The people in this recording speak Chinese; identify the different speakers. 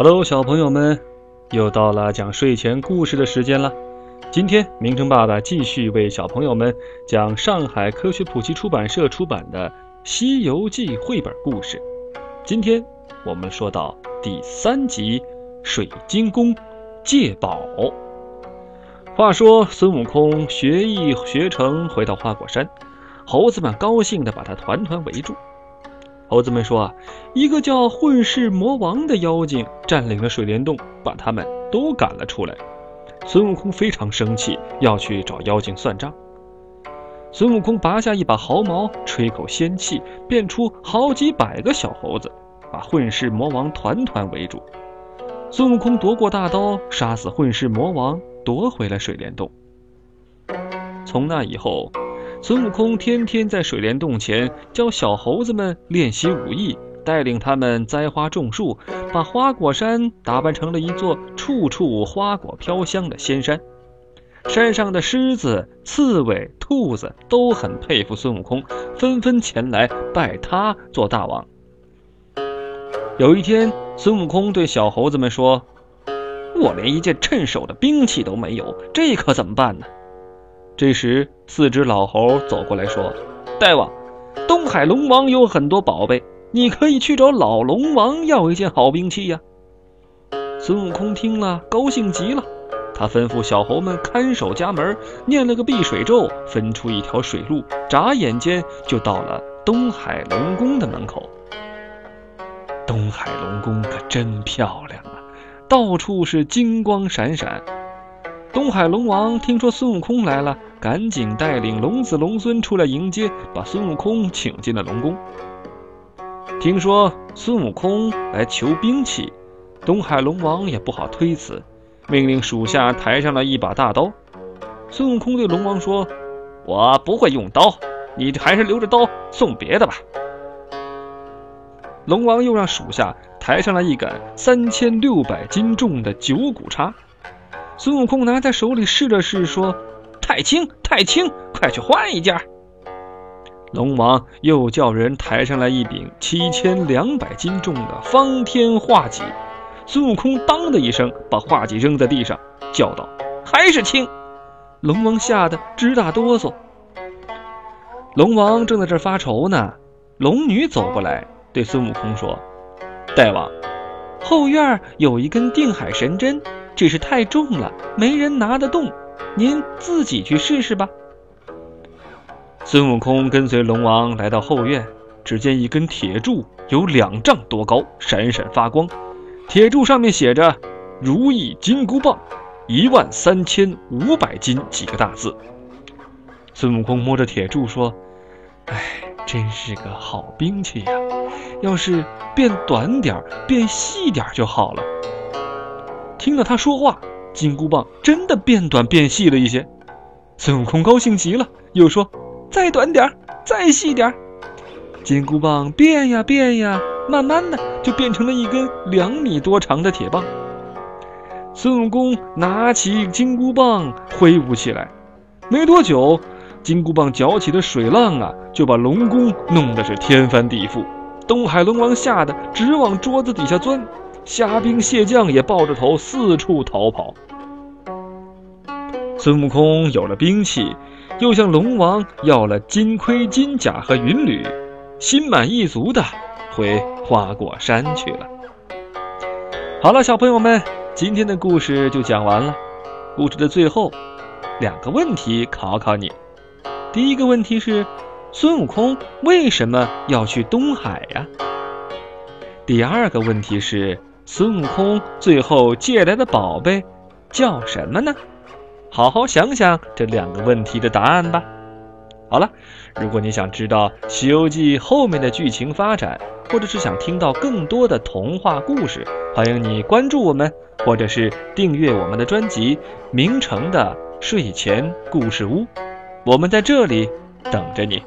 Speaker 1: Hello，小朋友们，又到了讲睡前故事的时间了。今天，明成爸爸继续为小朋友们讲上海科学普及出版社出版的《西游记》绘本故事。今天我们说到第三集《水晶宫借宝》。话说孙悟空学艺学成，回到花果山，猴子们高兴地把他团团围住。猴子们说啊，一个叫混世魔王的妖精占领了水帘洞，把他们都赶了出来。孙悟空非常生气，要去找妖精算账。孙悟空拔下一把毫毛，吹口仙气，变出好几百个小猴子，把混世魔王团团围住。孙悟空夺过大刀，杀死混世魔王，夺回了水帘洞。从那以后。孙悟空天天在水帘洞前教小猴子们练习武艺，带领他们栽花种树，把花果山打扮成了一座处处花果飘香的仙山。山上的狮子、刺猬、兔子都很佩服孙悟空，纷纷前来拜他做大王。有一天，孙悟空对小猴子们说：“我连一件趁手的兵器都没有，这可怎么办呢？”这时，四只老猴走过来说：“大王，东海龙王有很多宝贝，你可以去找老龙王要一件好兵器呀。”孙悟空听了，高兴极了。他吩咐小猴们看守家门，念了个避水咒，分出一条水路，眨眼间就到了东海龙宫的门口。东海龙宫可真漂亮啊，到处是金光闪闪。东海龙王听说孙悟空来了，赶紧带领龙子龙孙出来迎接，把孙悟空请进了龙宫。听说孙悟空来求兵器，东海龙王也不好推辞，命令属下抬上了一把大刀。孙悟空对龙王说：“我不会用刀，你还是留着刀送别的吧。”龙王又让属下抬上了一杆三千六百斤重的九股叉。孙悟空拿在手里试了试，说：“太轻，太轻，快去换一件。”龙王又叫人抬上来一柄七千两百斤重的方天画戟。孙悟空当的一声把画戟扔在地上，叫道：“还是轻！”龙王吓得直打哆嗦。龙王正在这发愁呢，龙女走过来对孙悟空说：“大王，后院有一根定海神针。”只是太重了，没人拿得动，您自己去试试吧。孙悟空跟随龙王来到后院，只见一根铁柱有两丈多高，闪闪发光。铁柱上面写着“如意金箍棒，一万三千五百斤”几个大字。孙悟空摸着铁柱说：“哎，真是个好兵器呀！要是变短点变细点就好了。”听了他说话，金箍棒真的变短变细了一些。孙悟空高兴极了，又说：“再短点儿再细点儿金箍棒变呀变呀，慢慢的就变成了一根两米多长的铁棒。孙悟空拿起金箍棒挥舞起来，没多久，金箍棒搅起的水浪啊，就把龙宫弄得是天翻地覆。东海龙王吓得直往桌子底下钻。虾兵蟹将也抱着头四处逃跑。孙悟空有了兵器，又向龙王要了金盔、金甲和云履，心满意足的回花果山去了。好了，小朋友们，今天的故事就讲完了。故事的最后，两个问题考考你。第一个问题是，孙悟空为什么要去东海呀？第二个问题是。孙悟空最后借来的宝贝叫什么呢？好好想想这两个问题的答案吧。好了，如果你想知道《西游记》后面的剧情发展，或者是想听到更多的童话故事，欢迎你关注我们，或者是订阅我们的专辑《明成的睡前故事屋》，我们在这里等着你。